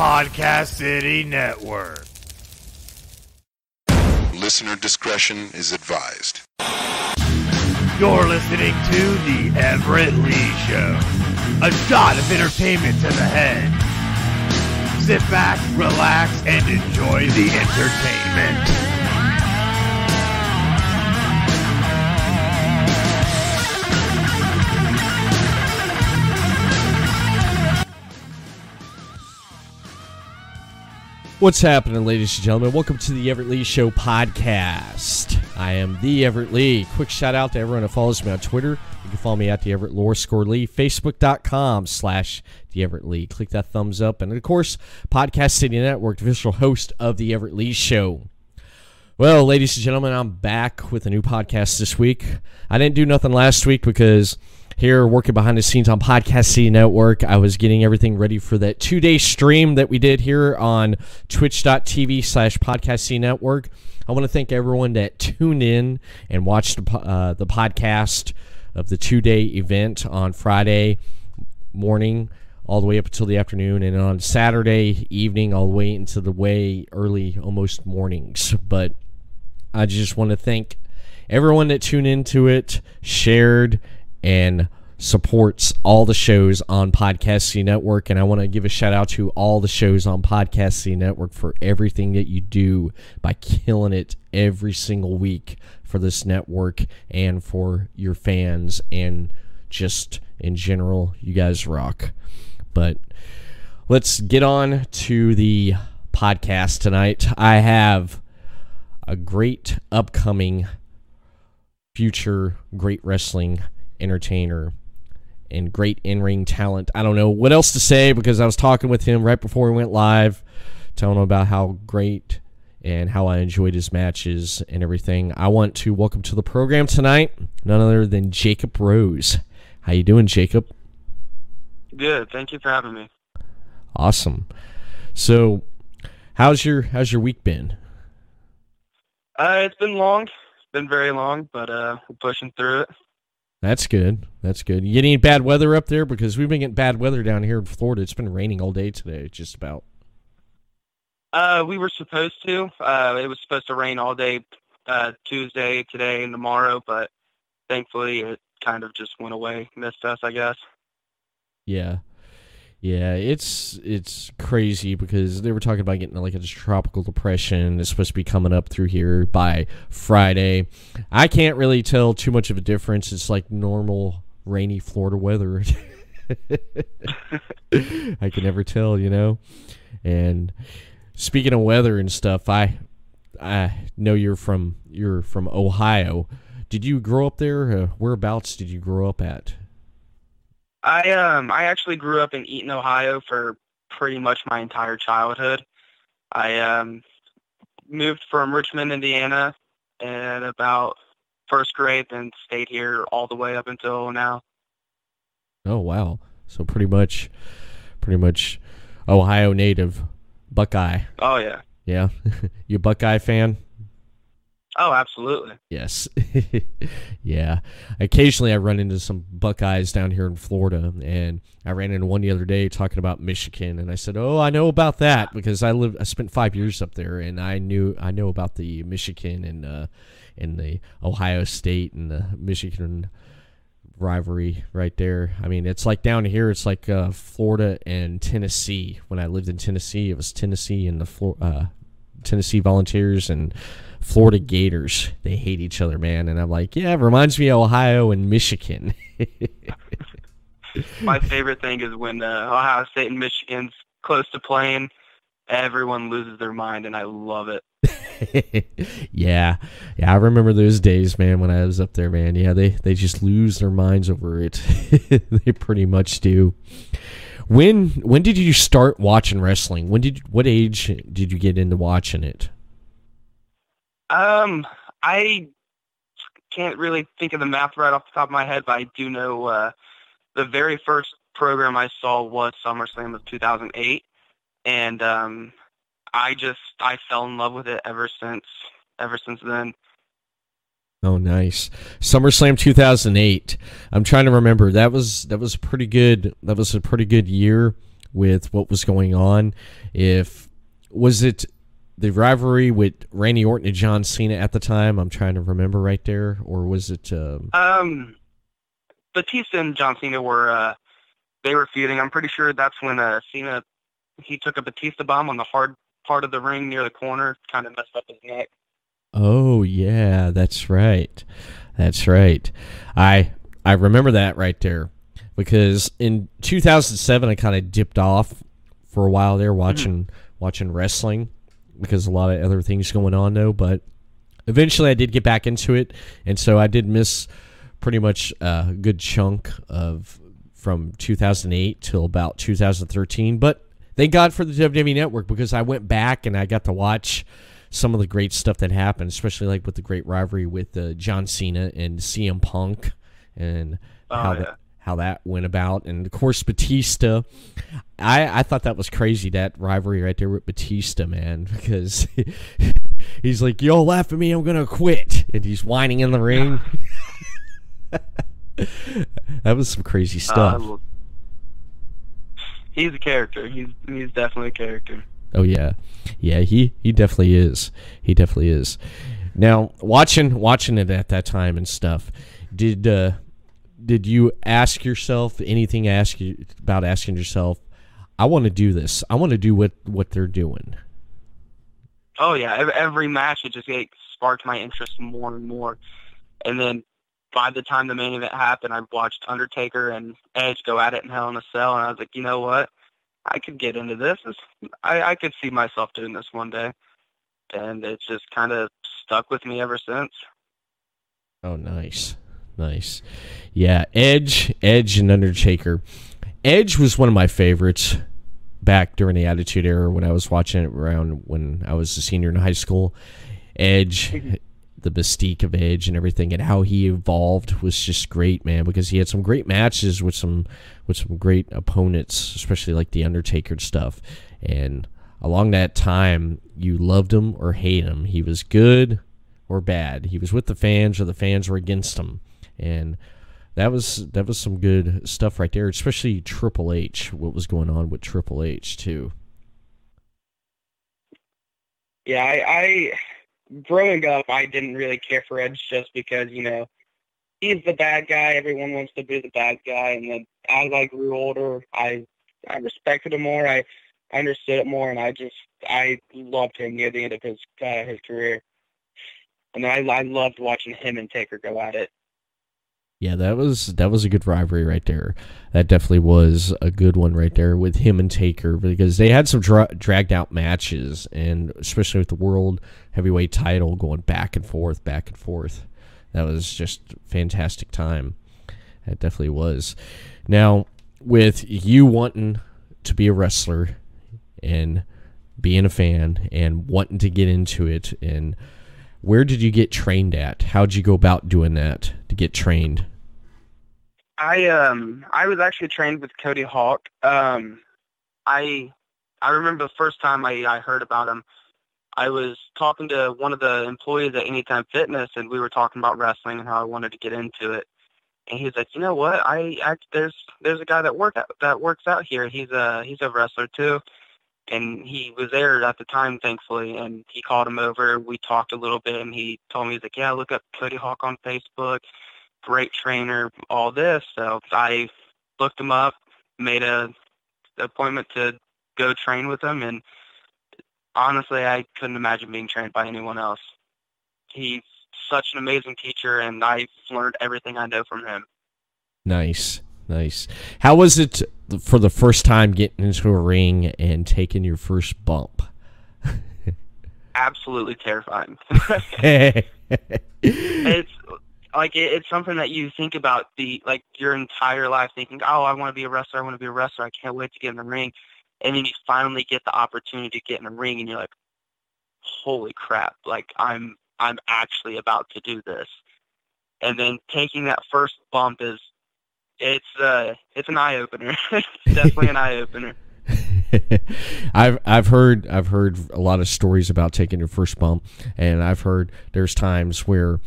Podcast City Network. Listener discretion is advised. You're listening to The Everett Lee Show, a shot of entertainment to the head. Sit back, relax, and enjoy the entertainment. What's happening, ladies and gentlemen? Welcome to the Everett Lee Show podcast. I am the Everett Lee. Quick shout out to everyone that follows me on Twitter. You can follow me at the Everett Lore Score Lee, Facebook.com slash the Everett Lee. Click that thumbs up. And of course, Podcast City Network, official host of the Everett Lee Show. Well, ladies and gentlemen, I'm back with a new podcast this week. I didn't do nothing last week because here working behind the scenes on Podcast City Network. I was getting everything ready for that two day stream that we did here on twitch.tv slash Podcast City Network. I want to thank everyone that tuned in and watched the, uh, the podcast of the two day event on Friday morning all the way up until the afternoon and on Saturday evening all the way into the way early almost mornings. But I just want to thank everyone that tuned into it, shared, and supports all the shows on Podcast City Network. And I want to give a shout out to all the shows on Podcast City Network for everything that you do by killing it every single week for this network and for your fans and just in general. You guys rock. But let's get on to the podcast tonight. I have a great upcoming future great wrestling entertainer and great in-ring talent. I don't know what else to say because I was talking with him right before we went live, telling him about how great and how I enjoyed his matches and everything. I want to welcome to the program tonight none other than Jacob Rose. How you doing, Jacob? Good. Thank you for having me. Awesome. So, how's your how's your week been? Uh, it's been long. It's been very long, but uh, we're pushing through it. That's good. That's good. You get any bad weather up there? Because we've been getting bad weather down here in Florida. It's been raining all day today, just about. Uh, we were supposed to. Uh, it was supposed to rain all day uh, Tuesday, today, and tomorrow, but thankfully it kind of just went away, missed us, I guess. Yeah. Yeah, it's it's crazy because they were talking about getting like a tropical depression. It's supposed to be coming up through here by Friday. I can't really tell too much of a difference. It's like normal rainy Florida weather. I can never tell, you know. And speaking of weather and stuff, I I know you're from you're from Ohio. Did you grow up there? Uh, whereabouts did you grow up at? I um I actually grew up in Eaton, Ohio for pretty much my entire childhood. I um moved from Richmond, Indiana at about first grade and stayed here all the way up until now. Oh wow. So pretty much pretty much Ohio native Buckeye. Oh yeah. Yeah. you a Buckeye fan? Oh, absolutely. Yes. yeah. Occasionally I run into some Buckeyes down here in Florida and I ran into one the other day talking about Michigan and I said, "Oh, I know about that because I lived I spent 5 years up there and I knew I know about the Michigan and uh and the Ohio State and the Michigan rivalry right there. I mean, it's like down here it's like uh Florida and Tennessee. When I lived in Tennessee, it was Tennessee and the Flor- uh Tennessee Volunteers and Florida Gators. They hate each other, man. And I'm like, yeah, it reminds me of Ohio and Michigan. My favorite thing is when uh, Ohio State and Michigan's close to playing, everyone loses their mind, and I love it. yeah, yeah, I remember those days, man. When I was up there, man. Yeah, they they just lose their minds over it. they pretty much do. When when did you start watching wrestling? When did what age did you get into watching it? Um, I can't really think of the math right off the top of my head, but I do know uh, the very first program I saw was SummerSlam of 2008, and um, I just I fell in love with it ever since ever since then. Oh, nice. SummerSlam 2008. I'm trying to remember. That was that was pretty good. That was a pretty good year with what was going on. If was it the rivalry with Randy Orton and John Cena at the time? I'm trying to remember right there, or was it? Um, Um, Batista and John Cena were uh, they were feuding. I'm pretty sure that's when uh, Cena he took a Batista bomb on the hard part of the ring near the corner, kind of messed up his neck. oh yeah, that's right, that's right. I I remember that right there because in 2007 I kind of dipped off for a while there watching watching wrestling because a lot of other things going on though, but eventually I did get back into it, and so I did miss pretty much a good chunk of from 2008 till about 2013. But thank God for the WWE Network because I went back and I got to watch some of the great stuff that happened, especially like with the great rivalry with uh, John Cena and CM Punk, and Oh, how yeah. that how that went about, and of course Batista. I I thought that was crazy that rivalry right there with Batista, man, because he's like, "Y'all laugh at me, I'm gonna quit," and he's whining in the ring. that was some crazy stuff. Uh, he's a character. He's he's definitely a character. Oh yeah, yeah. He he definitely is. He definitely is. Now watching watching it at that time and stuff. Did uh, did you ask yourself anything? Ask you about asking yourself, I want to do this. I want to do what what they're doing. Oh yeah, every, match it just it sparked my interest more and more. And then by the time the main event happened, I watched Undertaker and Edge go at it in Hell in a Cell, and I was like, you know what? I could get into this. This- I, I could see myself doing this one day. And it's just kind of stuck with me ever since. Oh, nice, nice. Yeah, Edge, Edge, and Undertaker. Edge was one of my favorites back during the Attitude Era when I was watching it around when I was a senior in high school. Edge, the mystique of Edge and everything, and how he evolved was just great, man. Because he had some great matches with some with some great opponents, especially like the Undertaker stuff. And along that time, you loved him or hate him. He was good or bad. He was with the fans or the fans were against him. And that was that was some good stuff right there, especially Triple H. What was going on with Triple H too? Yeah, I, I growing up, I didn't really care for Edge just because you know he's the bad guy. Everyone wants to be the bad guy, and then as I grew older, I I respected him more. I understood it more, and I just I loved him near the end of his uh, his career. And I I loved watching him and Taker go at it. Yeah, that was that was a good rivalry right there. That definitely was a good one right there with him and Taker because they had some dra- dragged out matches, and especially with the world heavyweight title going back and forth, back and forth. That was just fantastic time. That definitely was. Now, with you wanting to be a wrestler and being a fan and wanting to get into it, and where did you get trained at? How'd you go about doing that to get trained? I um I was actually trained with Cody Hawk. Um I I remember the first time I, I heard about him. I was talking to one of the employees at Anytime Fitness and we were talking about wrestling and how I wanted to get into it. And he was like, "You know what? I, I there's there's a guy that work that works out here. He's a he's a wrestler too." And he was there at the time, thankfully, and he called him over. We talked a little bit, and he told me, he's like, yeah, look up Cody Hawk on Facebook great trainer, all this. So I looked him up, made a appointment to go train with him, and honestly, I couldn't imagine being trained by anyone else. He's such an amazing teacher, and I've learned everything I know from him. Nice, nice. How was it for the first time getting into a ring and taking your first bump? Absolutely terrifying. it's like it, it's something that you think about the like your entire life, thinking, "Oh, I want to be a wrestler. I want to be a wrestler. I can't wait to get in the ring." And then you finally get the opportunity to get in the ring, and you're like, "Holy crap! Like I'm I'm actually about to do this." And then taking that first bump is it's uh it's an eye opener. definitely an eye opener. I've I've heard I've heard a lot of stories about taking your first bump, and I've heard there's times where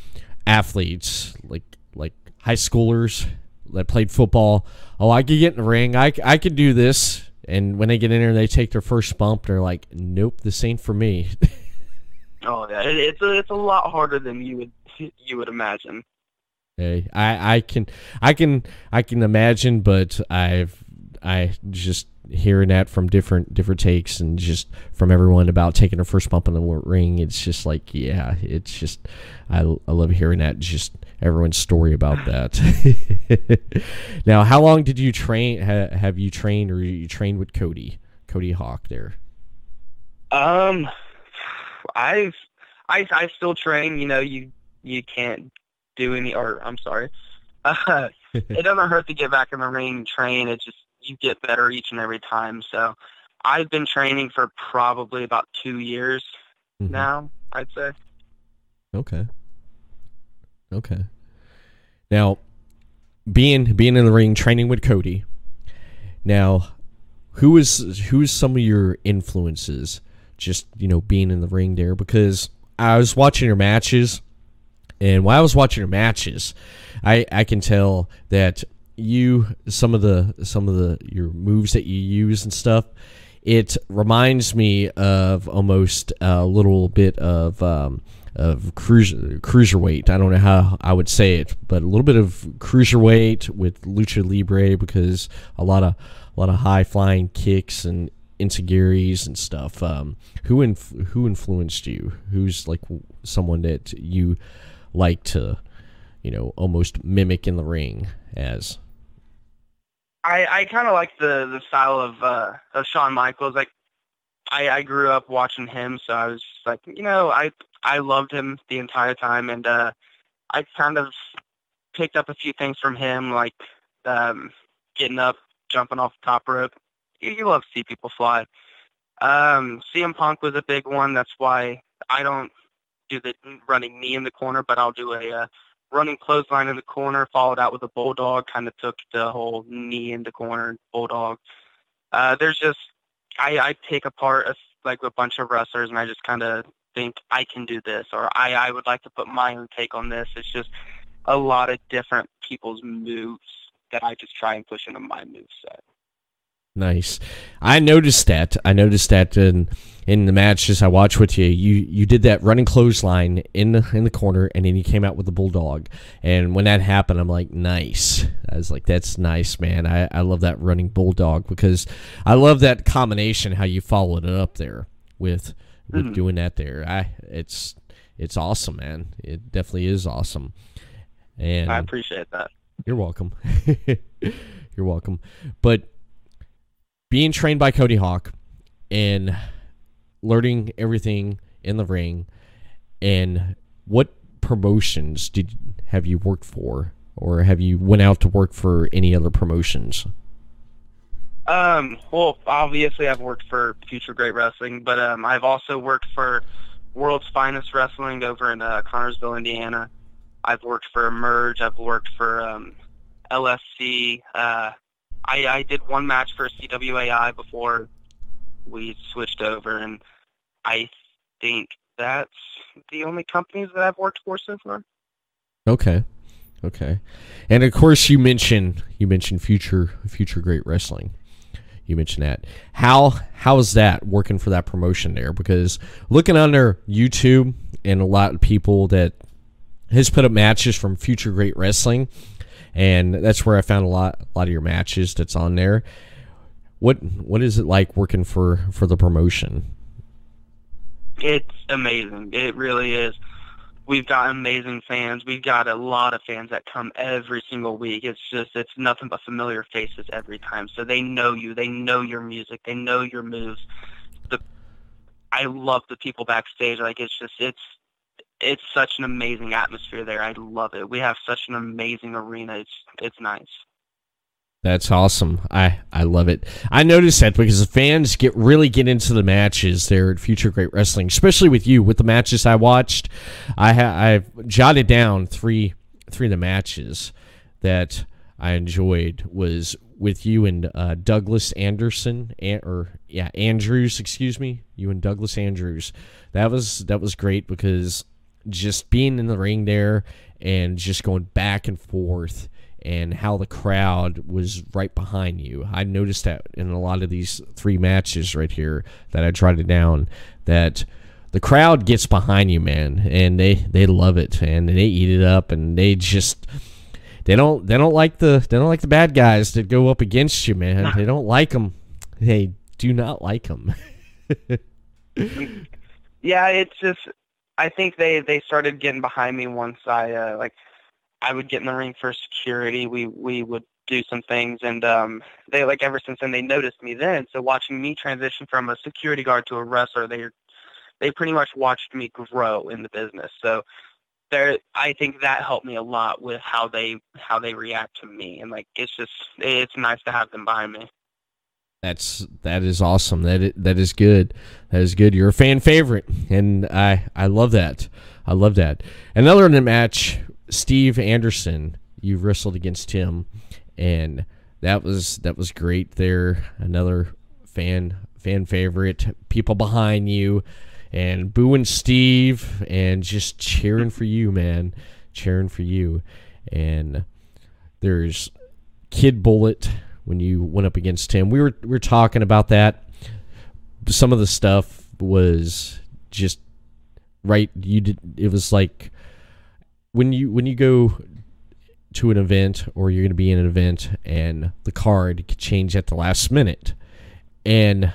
athletes like like high schoolers that played football, oh, I could get in the ring, I, I could do this, and when they get in there, they take their first bump. They're like, "Nope, this ain't for me." oh yeah, it, it's a it's a lot harder than you would you would imagine. Hey, I I can I can I can imagine, but I've I just hearing that from different different takes and just from everyone about taking their first bump in the ring. It's just like yeah, it's just I I love hearing that. Just everyone's story about that. now, how long did you train? Ha, have you trained or you trained with Cody, Cody Hawk there? Um, I've I I still train. You know, you you can't do any. Or I'm sorry. Uh, it doesn't hurt to get back in the ring and train. It just you get better each and every time. So I've been training for probably about two years mm-hmm. now. I'd say. Okay. Okay. Now, being being in the ring, training with Cody. Now, who is who is some of your influences? Just you know, being in the ring there because I was watching your matches, and while I was watching your matches, I I can tell that you some of the some of the your moves that you use and stuff. It reminds me of almost a little bit of. Um, of cruiser cruiserweight. I don't know how I would say it, but a little bit of cruiserweight with lucha libre because a lot of a lot of high flying kicks and enzuigiris and stuff. Um, who inf- who influenced you? Who's like someone that you like to, you know, almost mimic in the ring as? I, I kind of like the the style of uh, of Shawn Michaels. Like I, I grew up watching him, so I was like, you know, I I loved him the entire time, and uh, I kind of picked up a few things from him, like um, getting up, jumping off the top rope. You, you love to see people fly. Um, CM Punk was a big one. That's why I don't do the running knee in the corner, but I'll do a uh, running clothesline in the corner, followed out with a bulldog. Kind of took the whole knee in the corner bulldog. Uh, there's just I, I take apart a, like a bunch of wrestlers, and I just kind of think I can do this or I, I would like to put my own take on this. It's just a lot of different people's moves that I just try and push into my move set. Nice. I noticed that. I noticed that in in the matches I watched with you. You you did that running clothesline in the in the corner, and then you came out with the bulldog. And when that happened, I'm like, nice. I was like, that's nice, man. I I love that running bulldog because I love that combination how you followed it up there with with mm-hmm. doing that there. I it's it's awesome, man. It definitely is awesome. And I appreciate that. You're welcome. you're welcome. But being trained by Cody Hawk and learning everything in the ring and what promotions did have you worked for or have you went out to work for any other promotions? Um, well, obviously I've worked for Future Great Wrestling, but um, I've also worked for World's Finest Wrestling over in uh, Connersville, Indiana. I've worked for Emerge. I've worked for um, LSC. Uh, I, I did one match for CWAI before we switched over, and I think that's the only companies that I've worked for so far. Okay, okay, and of course you mentioned you mentioned future future great wrestling you mentioned that. How how is that working for that promotion there? Because looking on their YouTube and a lot of people that has put up matches from Future Great Wrestling, and that's where I found a lot a lot of your matches that's on there. What what is it like working for for the promotion? It's amazing. It really is. We've got amazing fans. We've got a lot of fans that come every single week. It's just it's nothing but familiar faces every time. So they know you. They know your music. They know your moves. The I love the people backstage. Like it's just it's it's such an amazing atmosphere there. I love it. We have such an amazing arena. It's it's nice. That's awesome. I, I love it. I noticed that because the fans get really get into the matches there at Future Great Wrestling, especially with you with the matches I watched. I ha- I've jotted down three three of the matches that I enjoyed was with you and uh, Douglas Anderson or yeah Andrews, excuse me, you and Douglas Andrews. That was that was great because just being in the ring there and just going back and forth and how the crowd was right behind you. I noticed that in a lot of these three matches right here that I tried it down that the crowd gets behind you, man, and they they love it and they eat it up and they just they don't they don't like the they don't like the bad guys that go up against you, man. They don't like them. They do not like them. yeah, it's just I think they they started getting behind me once I uh, like I would get in the ring for security. We we would do some things and um they like ever since then they noticed me then. So watching me transition from a security guard to a wrestler, they they pretty much watched me grow in the business. So there, I think that helped me a lot with how they how they react to me, and like it's just it's nice to have them behind me. That's that is awesome. That is, that is good. That is good. You're a fan favorite, and I I love that. I love that. Another match, Steve Anderson. You wrestled against him, and that was that was great. There, another fan fan favorite. People behind you and booing Steve and just cheering for you, man. Cheering for you. And there's Kid Bullet when you went up against him. We were we were talking about that. Some of the stuff was just right. You did. It was like when you when you go to an event or you're going to be in an event and the card could change at the last minute and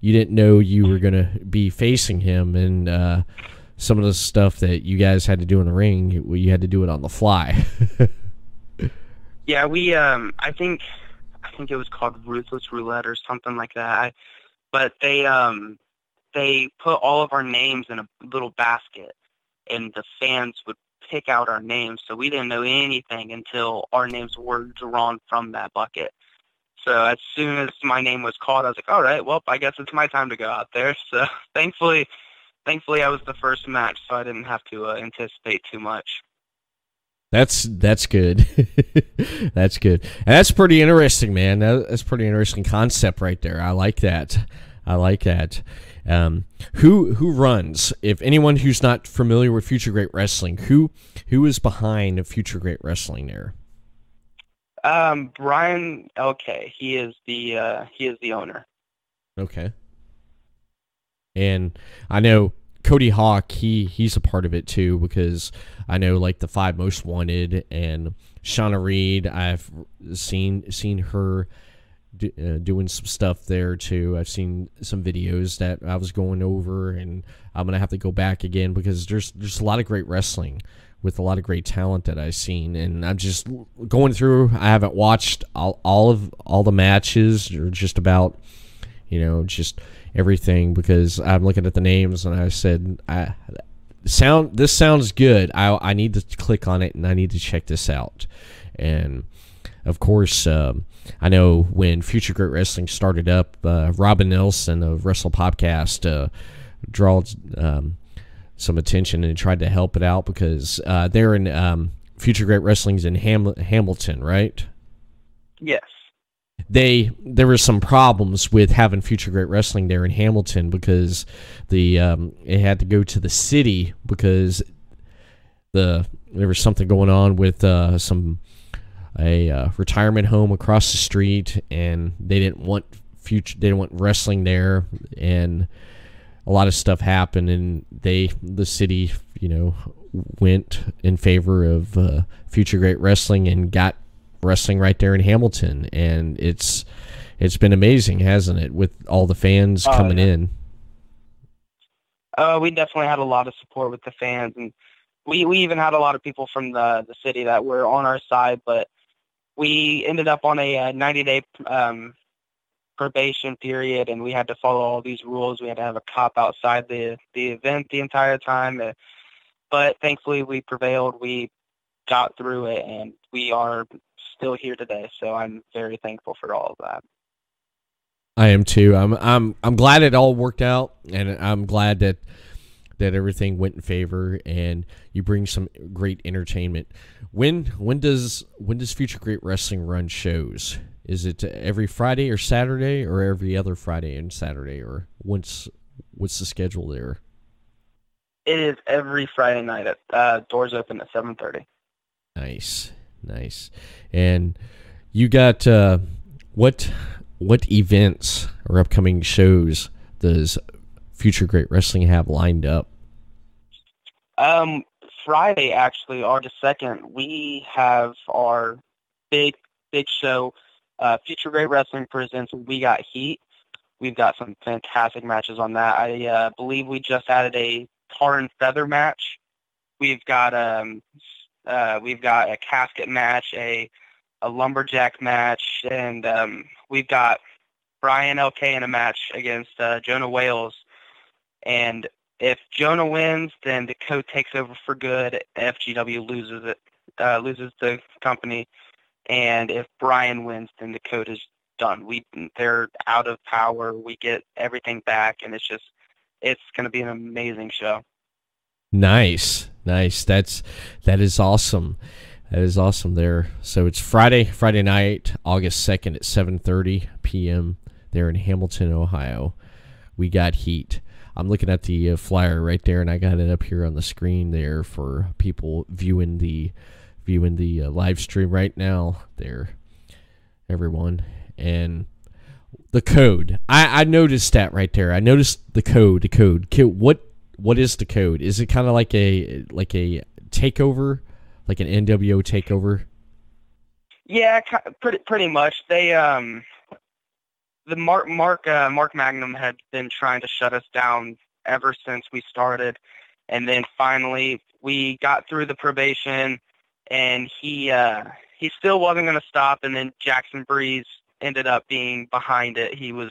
you didn't know you were going to be facing him and uh, some of the stuff that you guys had to do in the ring you had to do it on the fly. Yeah we um i think i think it was called ruthless roulette or something like that. I, but they um they put all of our names in a little basket and the fans would pick out our names so we didn't know anything until our names were drawn from that bucket so as soon as my name was called, I was like, all right, well, I guess it's my time to go out there. So thankfully, thankfully, I was the first match, so I didn't have to uh, anticipate too much. That's that's good. that's good. And that's pretty interesting, man. That's pretty interesting concept right there. I like that. I like that. Um, who who runs? If anyone who's not familiar with Future Great Wrestling, who who is behind Future Great Wrestling there? Um, Brian LK. He is the uh, he is the owner. Okay. And I know Cody Hawk. He he's a part of it too because I know like the five most wanted and Shauna Reed. I've seen seen her do, uh, doing some stuff there too. I've seen some videos that I was going over, and I'm gonna have to go back again because there's there's a lot of great wrestling with a lot of great talent that I've seen, and I'm just going through. I haven't watched all, all of all the matches, or just about, you know, just everything because I'm looking at the names and I said, I sound this sounds good. I I need to click on it and I need to check this out, and of course. Um, I know when Future Great Wrestling started up, uh, Robin Nelson of Wrestle Podcast uh, draws um, some attention and tried to help it out because uh, they're in um, Future Great Wrestling's in Ham- Hamilton, right? Yes. They there were some problems with having Future Great Wrestling there in Hamilton because the um, it had to go to the city because the there was something going on with uh, some a uh, retirement home across the street and they didn't want future they didn't want wrestling there and a lot of stuff happened, and they the city you know went in favor of uh, future great wrestling and got wrestling right there in Hamilton, and it's it's been amazing, hasn't it, with all the fans oh, coming yeah. in. Uh, we definitely had a lot of support with the fans, and we we even had a lot of people from the the city that were on our side, but we ended up on a 90 day um, probation period and we had to follow all these rules. We had to have a cop outside the, the event the entire time. Uh, but thankfully we prevailed. We got through it and we are still here today. So I'm very thankful for all of that. I am too. I'm I'm I'm glad it all worked out and I'm glad that that everything went in favor and you bring some great entertainment. When when does when does Future Great Wrestling run shows? Is it every Friday or Saturday, or every other Friday and Saturday, or what's what's the schedule there? It is every Friday night. At uh, doors open at seven thirty. Nice, nice. And you got uh, what what events or upcoming shows does Future Great Wrestling have lined up? Um, Friday, actually, August 2nd, we have our big, big show. Uh, Future Great Wrestling presents We Got Heat. We've got some fantastic matches on that. I uh, believe we just added a tar and feather match. We've got um, uh, we've got a casket match, a a lumberjack match, and um, we've got Brian LK in a match against uh, Jonah Wales. And if Jonah wins, then the code takes over for good. FGW loses it, uh, loses the company, and if Brian wins, then the code is done. We they're out of power. We get everything back, and it's just it's going to be an amazing show. Nice, nice. That's that is awesome. That is awesome. There. So it's Friday, Friday night, August second at seven thirty p.m. There in Hamilton, Ohio. We got heat. I'm looking at the uh, flyer right there, and I got it up here on the screen there for people viewing the viewing the uh, live stream right now. There, everyone, and the code. I, I noticed that right there. I noticed the code. The code. What what is the code? Is it kind of like a like a takeover, like an NWO takeover? Yeah, pretty pretty much. They um the Mark Mark uh, Mark Magnum had been trying to shut us down ever since we started, and then finally we got through the probation, and he uh, he still wasn't going to stop, and then Jackson Breeze ended up being behind it. He was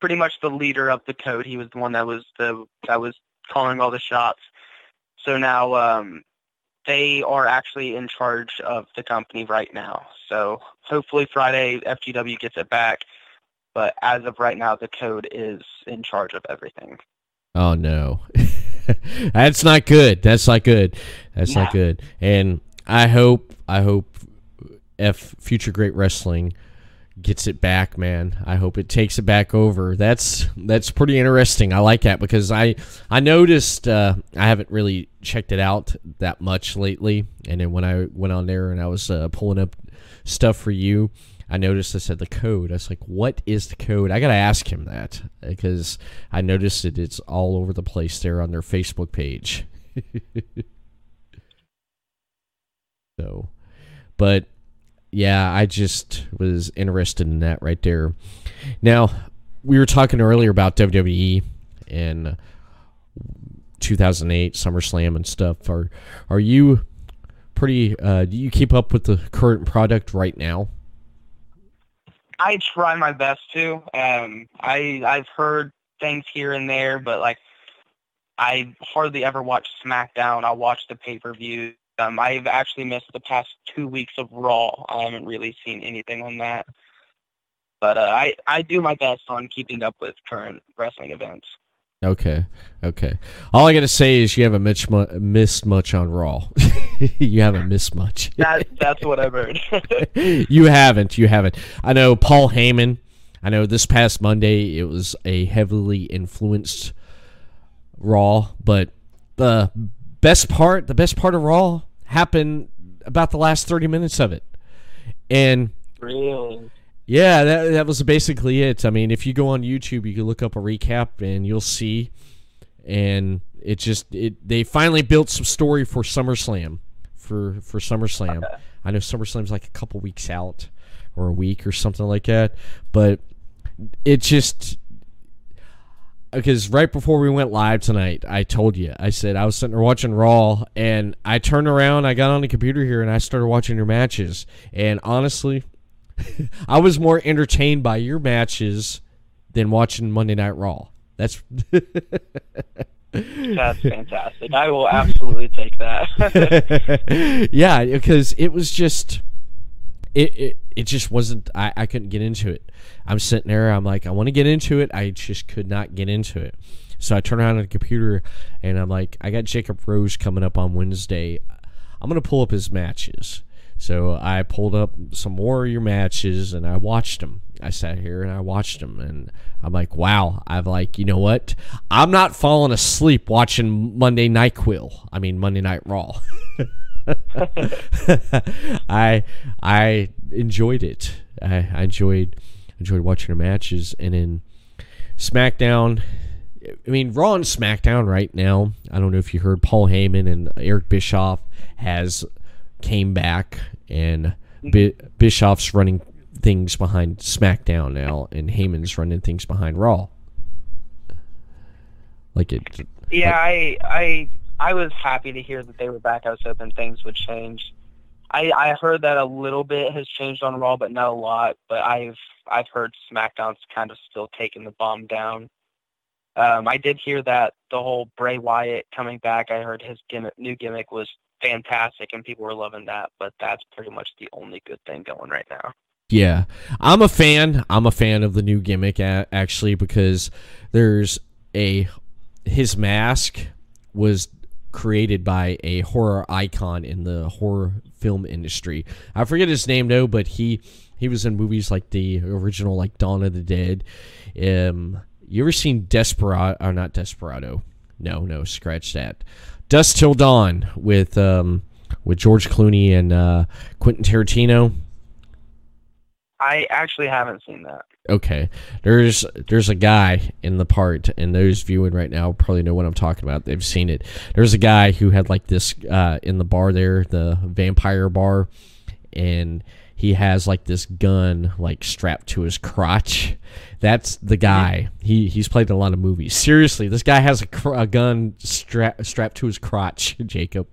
pretty much the leader of the code. He was the one that was the that was calling all the shots. So now um, they are actually in charge of the company right now. So hopefully Friday FGW gets it back but as of right now, the code is in charge of everything. Oh no, that's not good. That's not good. That's yeah. not good. And I hope, I hope, F Future Great Wrestling gets it back, man. I hope it takes it back over. That's that's pretty interesting. I like that because I I noticed uh, I haven't really checked it out that much lately, and then when I went on there and I was uh, pulling up stuff for you, I noticed I said the code. I was like, what is the code? I got to ask him that because I noticed it. It's all over the place there on their Facebook page. so, but yeah, I just was interested in that right there. Now, we were talking earlier about WWE and 2008 SummerSlam and stuff. Are are you pretty? Uh, do you keep up with the current product right now? I try my best to. Um, I I've heard things here and there, but like I hardly ever watch SmackDown. I watch the pay per view. Um, I've actually missed the past two weeks of Raw. I haven't really seen anything on that. But uh, I I do my best on keeping up with current wrestling events. Okay, okay. All I got to say is you haven't missed, mu- missed much on Raw. you haven't missed much. that, that's what I've heard. you haven't. You haven't. I know Paul Heyman. I know this past Monday it was a heavily influenced Raw, but the best part, the best part of Raw happened about the last thirty minutes of it, and really yeah, that that was basically it. I mean, if you go on YouTube, you can look up a recap and you'll see. And it just it they finally built some story for SummerSlam, for for SummerSlam. Okay. I know SummerSlam's like a couple weeks out, or a week or something like that. But it just because right before we went live tonight, I told you, I said I was sitting there watching Raw, and I turned around, I got on the computer here, and I started watching your matches. And honestly, I was more entertained by your matches than watching Monday Night Raw. That's That's fantastic. I will absolutely take that. yeah, because it was just it, it it just wasn't I, I couldn't get into it. I'm sitting there, I'm like, I want to get into it. I just could not get into it. So I turn around on the computer and I'm like, I got Jacob Rose coming up on Wednesday. I'm gonna pull up his matches. So I pulled up some Warrior matches and I watched them. I sat here and I watched them and I'm like, wow. I'm like, you know what? I'm not falling asleep watching Monday Night Quill. I mean Monday Night Raw. I I enjoyed it. I, I enjoyed enjoyed watching the matches, and in SmackDown. I mean, Raw and SmackDown right now. I don't know if you heard Paul Heyman and Eric Bischoff has came back, and Bi- Bischoff's running things behind SmackDown now, and Heyman's running things behind Raw. Like it. Yeah, I I I was happy to hear that they were back. I was hoping things would change. I I heard that a little bit has changed on Raw, but not a lot. But I've I've heard SmackDown's kind of still taking the bomb down. Um, I did hear that the whole Bray Wyatt coming back. I heard his gimmick, new gimmick was fantastic, and people were loving that. But that's pretty much the only good thing going right now. Yeah, I'm a fan. I'm a fan of the new gimmick actually because there's a his mask was created by a horror icon in the horror film industry. I forget his name though, but he he was in movies like the original like Dawn of the Dead. Um, you ever seen Desperado? Or not Desperado? No, no, scratch that. Dusk Till Dawn with um with George Clooney and uh, Quentin Tarantino. I actually haven't seen that. Okay, there's there's a guy in the part, and those viewing right now probably know what I'm talking about. They've seen it. There's a guy who had like this uh, in the bar there, the vampire bar, and he has like this gun like strapped to his crotch. That's the mm-hmm. guy. He he's played in a lot of movies. Seriously, this guy has a, cr- a gun stra- strapped to his crotch, Jacob,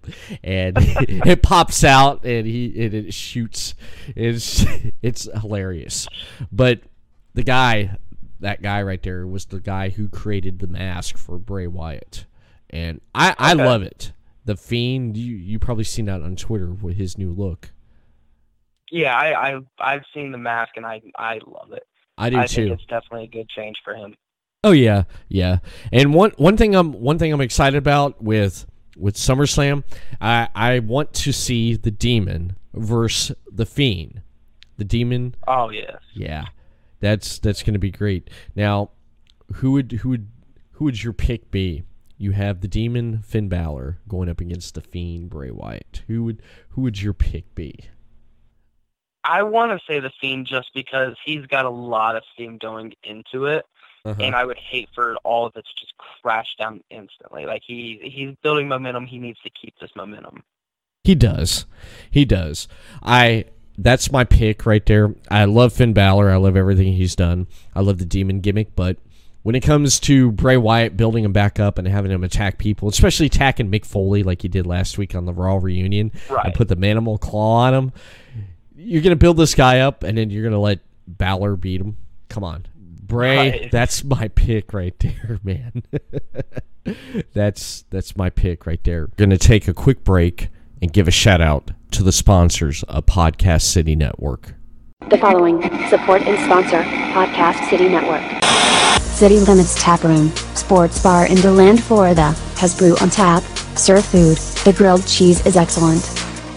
and it pops out and he and it shoots. It's it's hilarious, but the guy, that guy right there, was the guy who created the mask for Bray Wyatt, and I I Okay. love it. The Fiend, you you probably seen that on Twitter with his new look. Yeah, I, I I've seen the mask and I I love it. I do I too. think it's definitely a good change for him. Oh yeah, yeah. And one one thing I'm one thing I'm excited about with with SummerSlam, I I want to see the Demon versus the Fiend. The Demon, Oh yes. yeah, that's that's going to be great. Now, who would who would who would your pick be? You have the Demon Finn Balor going up against the Fiend Bray Wyatt. Who would who would your pick be? I want to say the Fiend just because he's got a lot of steam going into it, Uh-huh. and I would hate for all of it to just crash down instantly. Like he he's building momentum. He needs to keep this momentum. He does. He does. I that's my pick right there. I love Finn Balor. I love everything he's done. I love the demon gimmick, but when it comes to Bray Wyatt building him back up and having him attack people, especially attacking Mick Foley like he did last week on the Raw reunion Right. and put the mandible claw on him, you're gonna build this guy up and then you're gonna let Balor beat him. Come on. Bray, Right. that's my pick right there, man. that's that's my pick right there. Going to take a quick break and give a shout out to the sponsors of Podcast City Network. The following support and sponsor Podcast City Network. City Limits Tap Room, Sports Bar in DeLand, Florida, has brew on tap, serve food, the grilled cheese is excellent.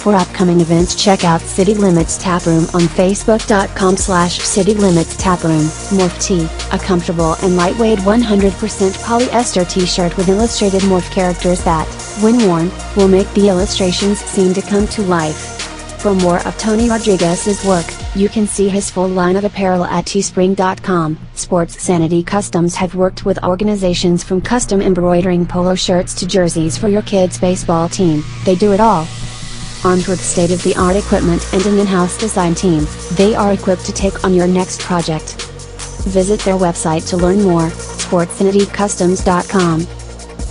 For upcoming events check out City Limits Taproom on facebook.com slash City Limits Taproom. Morph Tee, a comfortable and lightweight 100% polyester t-shirt with illustrated morph characters that, when worn, will make the illustrations seem to come to life. For more of Tony Rodriguez's work, you can see his full line of apparel at teespring.com. Sports Sanity Customs have worked with organizations from custom embroidering polo shirts to jerseys for your kids' baseball team. They do it all. Armed with state-of-the-art equipment and an in-house design team, they are equipped to take on your next project. Visit their website to learn more, sportsanitycustoms.com.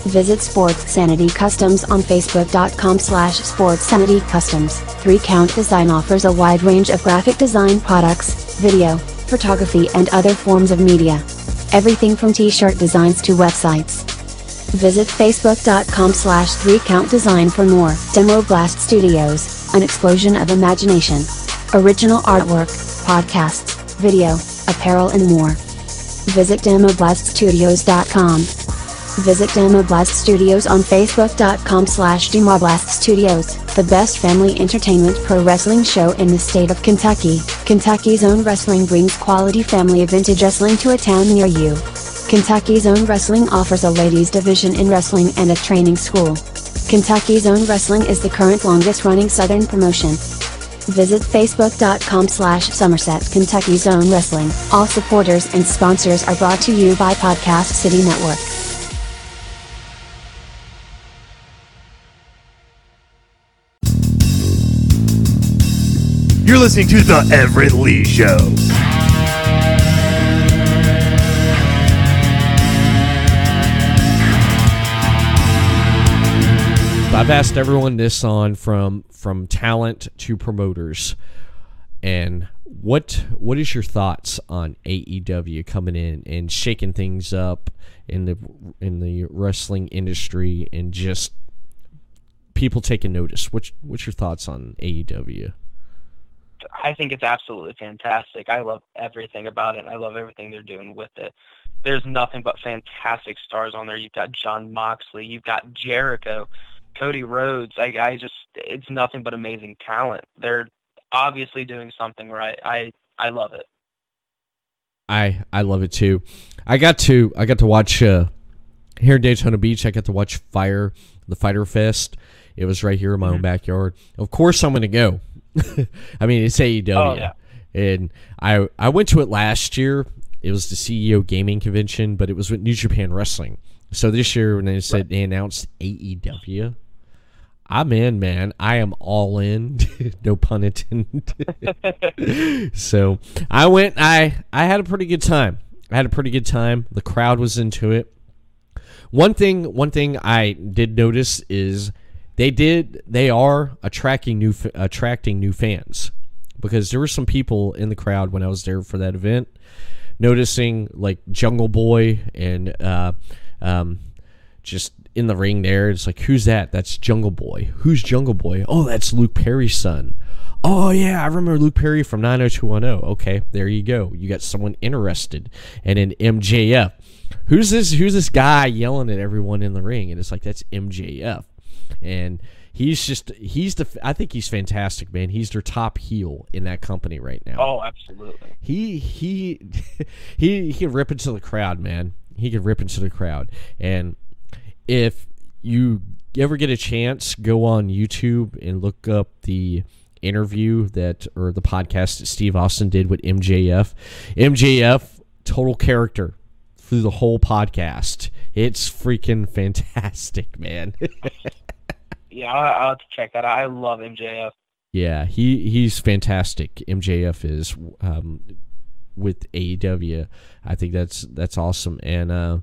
Visit Sports Sanity Customs on Facebook.com slash Sports Sanity Customs. 3 Count Design offers a wide range of graphic design products, video, photography and other forms of media. Everything from t-shirt designs to websites. Visit Facebook.com slash 3 Count Design for more. Demo Blast Studios, an explosion of imagination. Original artwork, podcasts, video, apparel and more. Visit DemoBlastStudios.com. Visit Demoblast Studios on Facebook.com slash Demoblast Studios, the best family entertainment pro wrestling show in the state of Kentucky. Kentucky's own wrestling brings quality family vintage wrestling to a town near you. Kentucky's own wrestling offers a ladies division in wrestling and a training school. Kentucky's Own Wrestling is the current longest running Southern promotion. Visit facebook.com slash Somerset Kentucky Zone Wrestling. All supporters and sponsors are brought to you by Podcast City Network. You're listening to The Everett Lee Show. I've asked everyone this on from from talent to promoters, and what what is your thoughts on AEW coming in and shaking things up in the in the wrestling industry and just people taking notice? What's what's your thoughts on AEW? I think it's absolutely fantastic. I love everything about it. I love everything they're doing with it. There's nothing but fantastic stars on there. You've got Jon Moxley, you've got Jericho, Cody Rhodes. I, I just, it's nothing but amazing talent. They're obviously doing something right. I, I love it. I I love it too. I got to I got to watch uh, here in Daytona Beach. I got to watch Fire the Fyter Fest. It was right here in my own backyard. Of course, I'm going to go. I mean, it's AEW, Oh, yeah. and I I went to it last year. It was the CEO Gaming Convention, but it was with New Japan Wrestling. So this year, when they said they announced AEW, I'm in, man. I am all in. no pun intended. so I went. I I had a pretty good time. I had a pretty good time. The crowd was into it. One thing, one thing I did notice is they did. They are attracting new attracting new fans because there were some people in the crowd when I was there for that event, noticing like Jungle Boy and uh, um, just in the ring there. It's like, who's that? That's Jungle Boy. Who's Jungle Boy? Oh, that's Luke Perry's son. Oh yeah, I remember Luke Perry from 90210. Okay, there you go. You got someone interested. And in MJF, who's this? Who's this guy yelling at everyone in the ring? And it's like that's MJF, and he's just he's the I think he's fantastic, man. He's their top heel in that company right now Oh, absolutely. he he he he can rip into the crowd, man. He can rip into the crowd. And if you ever get a chance, go on YouTube and look up the interview that or the podcast that Steve Austin did with MJF. MJF total character through the whole podcast. It's freaking fantastic, man. Yeah, I'll, I'll have to check that out. I love MJF. Yeah, he he's fantastic. MJF is um, with AEW. I think that's that's awesome, and uh,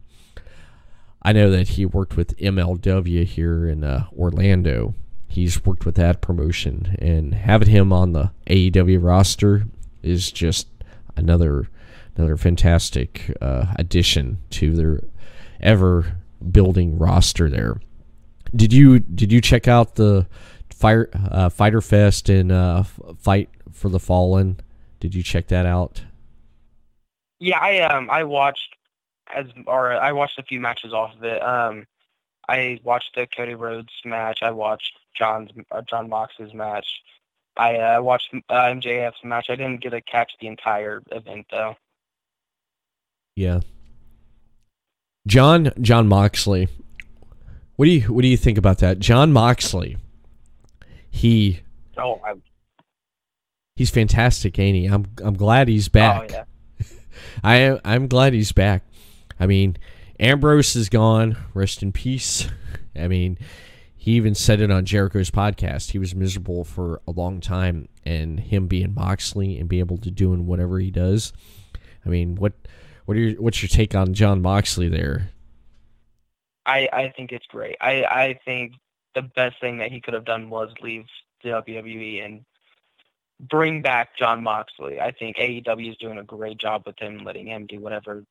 I know that he worked with MLW here in uh, Orlando. He's worked with that promotion, and having him on the AEW roster is just another another fantastic uh, addition to their ever building roster there. Did you did you check out the Fire uh, Fyter Fest and uh, Fight for the Fallen? Did you check that out? Yeah, I um I watched as or I watched a few matches off of it. Um, I watched the Cody Rhodes match. I watched John's uh, John Mox's match. I uh, watched uh, MJF's match. I didn't get to catch the entire event though. Yeah. John Jon Moxley. What do you what do you think about that? Jon Moxley. He Oh, I, he's fantastic, ain't he? I'm I'm glad he's back. oh yeah. I am I'm glad he's back. I mean, Ambrose is gone. Rest in peace. I mean, he even said it on Jericho's podcast. He was miserable for a long time, and him being Moxley and be able to doing whatever he does. I mean, what what are your, what's your take on Jon Moxley there? I I think it's great. I I think the best thing that he could have done was leave the WWE and bring back Jon Moxley. I think AEW is doing a great job with him, letting him do whatever,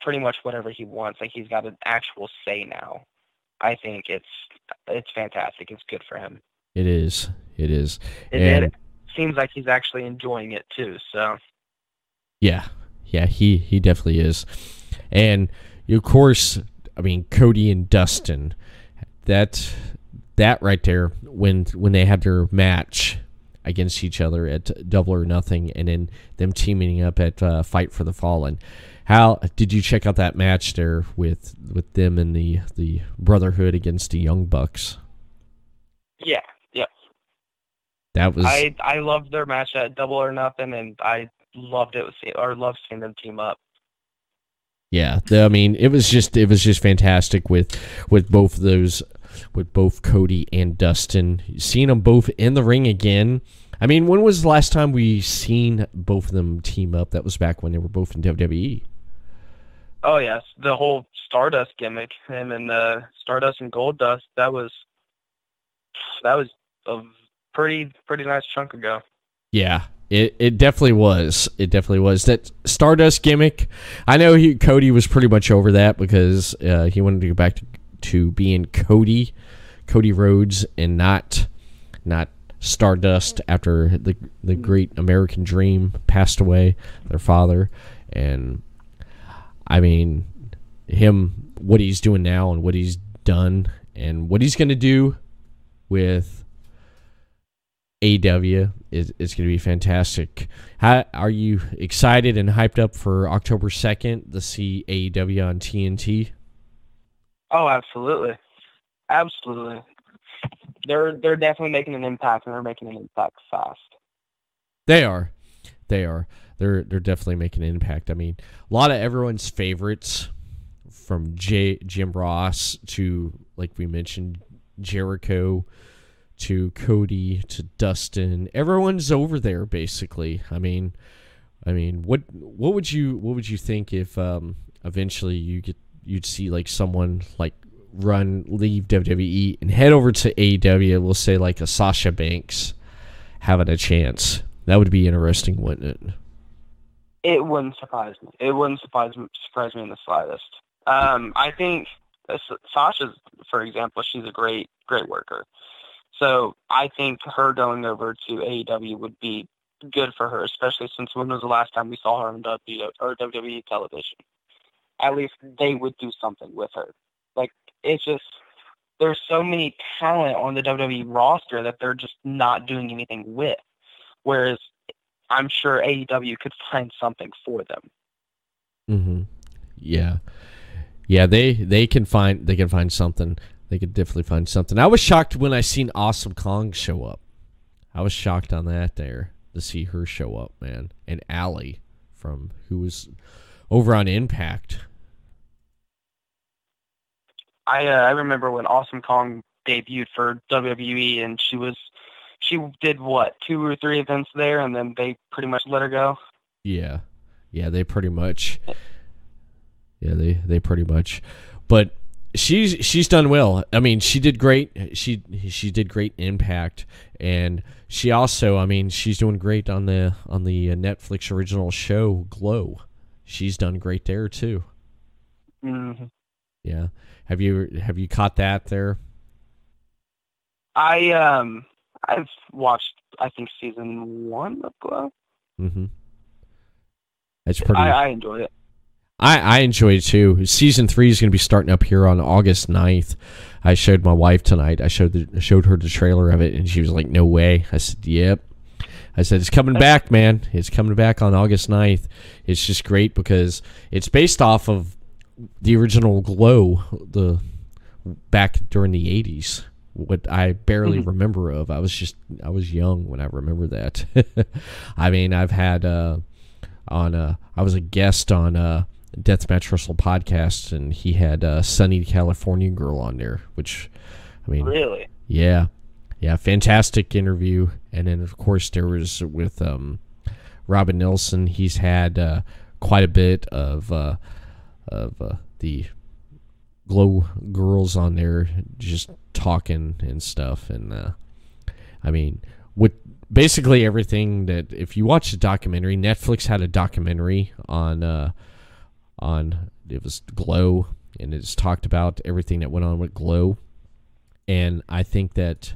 pretty much whatever he wants. Like he's got an actual say now. I think it's it's fantastic. It's good for him. It is. It is. It, and it seems like he's actually enjoying it too. So yeah, yeah, he he definitely is. And of course, I mean Cody and Dustin. That that right there when when they had their match against each other at Double or Nothing, and then them teaming up at uh, Fight for the Fallen. How did you check out that match there with with them and the the Brotherhood against the Young Bucks? Yeah, yeah. That was I I loved their match at Double or Nothing, and I loved it with or loved seeing them team up. Yeah, the, I mean, it was just it was just fantastic with with both of those with both Cody and Dustin. Seeing them both in the ring again. I mean, when was the last time we seen both of them team up? That was back when they were both in WWE. Oh yes, the whole Stardust gimmick, him and uh, Stardust and Goldust. That was that was a pretty pretty nice chunk ago. Yeah, it, it definitely was. It definitely was that Stardust gimmick. I know he Cody was pretty much over that because uh, he wanted to go back to, to being Cody, Cody Rhodes, and not not Stardust after the the great American Dream passed away, their father, and I mean him what he's doing now and what he's done and what he's going to do with AW is, is going to be fantastic. How are you excited and hyped up for October 2nd to see AEW on TNT? Oh, absolutely. Absolutely. They're they're definitely making an impact and they're making an impact fast. They are. They are. They're they're definitely making an impact. I mean, a lot of everyone's favorites from J, Jim Ross to like we mentioned Jericho to Cody to Dustin. Everyone's over there basically. I mean, I mean, what what would you what would you think if um, eventually you get you'd see like someone like run leave WWE and head over to AEW? We'll say like a Sasha Banks having a chance. That would be interesting, wouldn't it? It wouldn't surprise me. It wouldn't surprise me, surprise me in the slightest. Um, I think Sasha's, for example, she's a great great worker. So I think her going over to AEW would be good for her, especially since when was the last time we saw her on W or WWE television? At least they would do something with her. Like it's just there's so many talent on the WWE roster that they're just not doing anything with. Whereas I'm sure AEW could find something for them. Mm-hmm. Yeah, yeah. They they can find they can find something. They could definitely find something. I was shocked when I seen Awesome Kong show up. I was shocked on that there to see her show up, man. And Allie from who was over on Impact. I uh, I remember when Awesome Kong debuted for WWE, and she was she did what two or three events there, and then they pretty much let her go. Yeah, yeah, they pretty much. Yeah, they they pretty much, but she's she's done well. I mean, she did great. She she did great Impact, and she also, I mean, she's doing great on the on the uh, Netflix original show Glow. She's done great there too. Mm-hmm. Yeah. Have you have you caught that there? I um I've watched I think season one of Glow. Mm-hmm. That's pretty. I, I enjoyed it. I, I enjoyed it too. Season three is going to be starting up here on August 9th. I showed my wife tonight. I showed the, showed her the trailer of it, and she was like, "No way!" I said, "Yep." I said, "It's coming back, man. It's coming back on August 9th. It's just great because it's based off of the original Glow, the back during the 80s." What I barely Mm-hmm. remember of. I was just I was young when I remember that. I mean, I've had uh, on uh, I was a guest on uh, Deathmatch Wrestle podcast, and he had uh, Sunny California Girl on there, which I mean, Really? yeah, yeah, fantastic interview. And then of course there was with um, Robin Nelson. He's had uh, quite a bit of uh, of uh, the Glow girls on there, just talking and stuff. And uh, I mean, with basically everything that if you watch the documentary, Netflix had a documentary on uh, on it was Glow, and it's talked about everything that went on with Glow. And I think that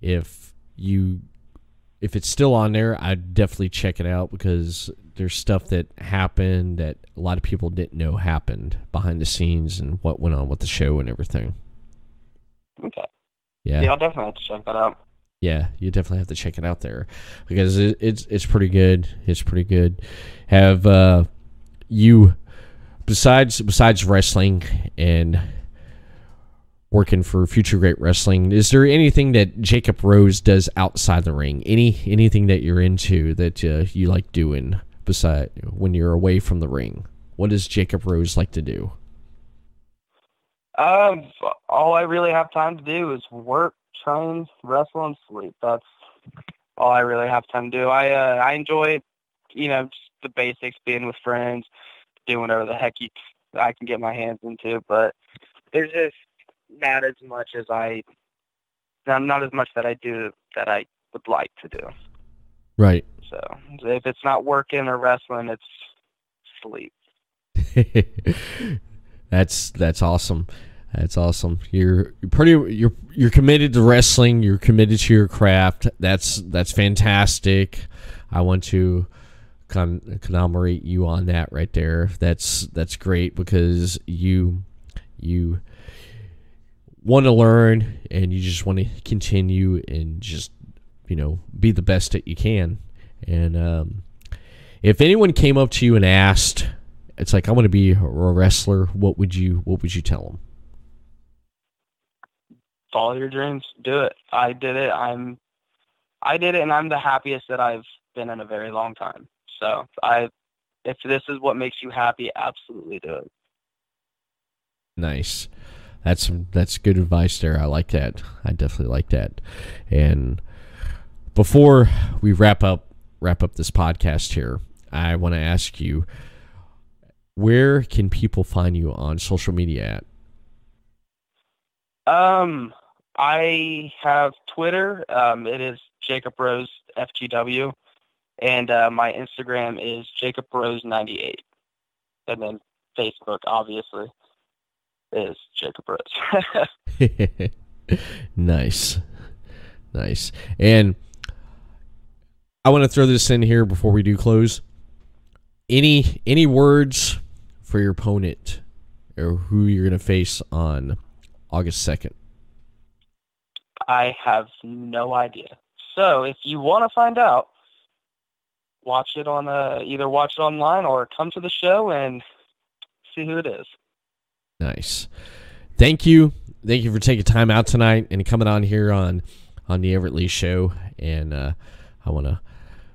if you if it's still on there, I'd definitely check it out because there's stuff that happened that a lot of people didn't know happened behind the scenes and what went on with the show and everything. Okay. Yeah. Yeah, I'll definitely have to check that out. Yeah, you definitely have to check it out there because it, it's it's pretty good. It's pretty good. Have uh, you besides besides wrestling and working for Future Great Wrestling. Is there anything that Jacob Rose does outside the ring? Any anything that you're into that uh, you like doing beside when you're away from the ring? What does Jacob Rose like to do? Um, all I really have time to do is work, train, wrestle, and sleep. That's all I really have time to do. I uh, I enjoy, you know, just the basics, being with friends, doing whatever the heck you, I can get my hands into. But there's just not as much as I, not not as much that I do that I would like to do. Right. So if it's not working or wrestling, it's sleep. that's that's awesome. That's awesome. You're, pretty you're you're committed to wrestling. You're committed to your craft. That's that's fantastic. I want to con- commemorate you on that right there. That's that's great because you you want to learn and you just want to continue and just you know be the best that you can. And um, if anyone came up to you and asked, it's like I want to be a wrestler. What would you What would you tell them? Follow your dreams, do it. I did it. I'm, I did it, and I'm the happiest that I've been in a very long time. So I, if this is what makes you happy, absolutely do it. Nice. That's that's good advice there. I like that. I definitely like that. And before we wrap up wrap up this podcast here, I want to ask you where can people find you on social media at? Um, I have Twitter. Um, it is Jacob Rose FGW, and uh, my Instagram is Jacob Rose ninety eight, and then Facebook obviously is Jacob Rose. nice, nice, and I want to throw this in here before we do close. Any any words for your opponent or who you're going to face on August second? I have no idea. So if you want to find out, watch it on uh, either watch it online or come to the show and see who it is. Nice. Thank you. Thank you for taking time out tonight and coming on here on on the Everett Lee show. And uh, I want to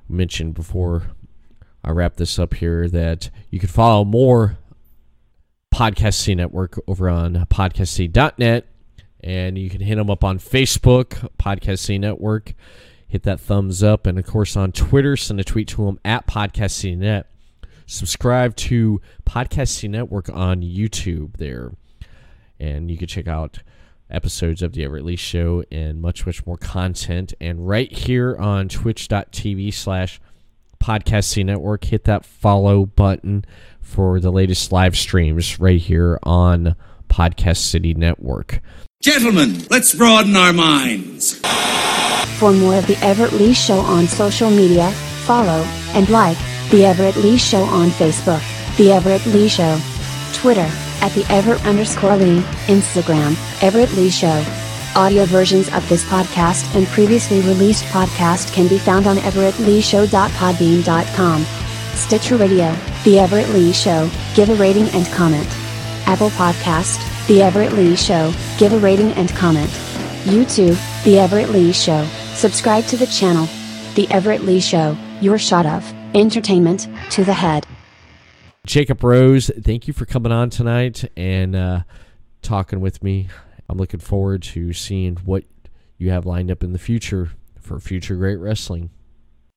mention before I wrap this up here that you can follow more Podcast City Network over on podcastcity.net and you can hit them up on Facebook, Podcast City Network. Hit that thumbs up, and of course on Twitter, send a tweet to them at Podcast City Net. Subscribe to Podcast City Network on YouTube there, and you can check out episodes of the Everett Lee Show and much, much more content. And right here on Twitch.tv slash Podcast City Network, hit that follow button for the latest live streams right here on Podcast City Network. Gentlemen, let's broaden our minds. For more of The Everett Lee Show on social media, follow and like The Everett Lee Show on Facebook, The Everett Lee Show, Twitter, at The Everett underscore Lee, Instagram, Everett Lee Show. Audio versions of this podcast and previously released podcast can be found on everettleeshow.podbean.com. Stitcher Radio, The Everett Lee Show, give a rating and comment. Apple Podcast, The Everett Lee Show, give a rating and comment. YouTube, The Everett Lee Show, subscribe to the channel. The Everett Lee Show, your shot of entertainment to the head. Jacob Rose, thank you for coming on tonight and uh, talking with me. I'm looking forward to seeing what you have lined up in the future for future great wrestling.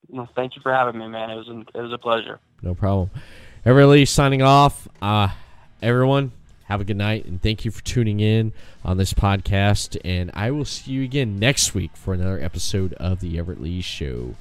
Well, thank you for having me, man. It was it was a pleasure. No problem. Everett Lee signing off. Uh, everyone, have a good night and thank you for tuning in on this podcast. And I will see you again next week for another episode of the Everett Lee Show.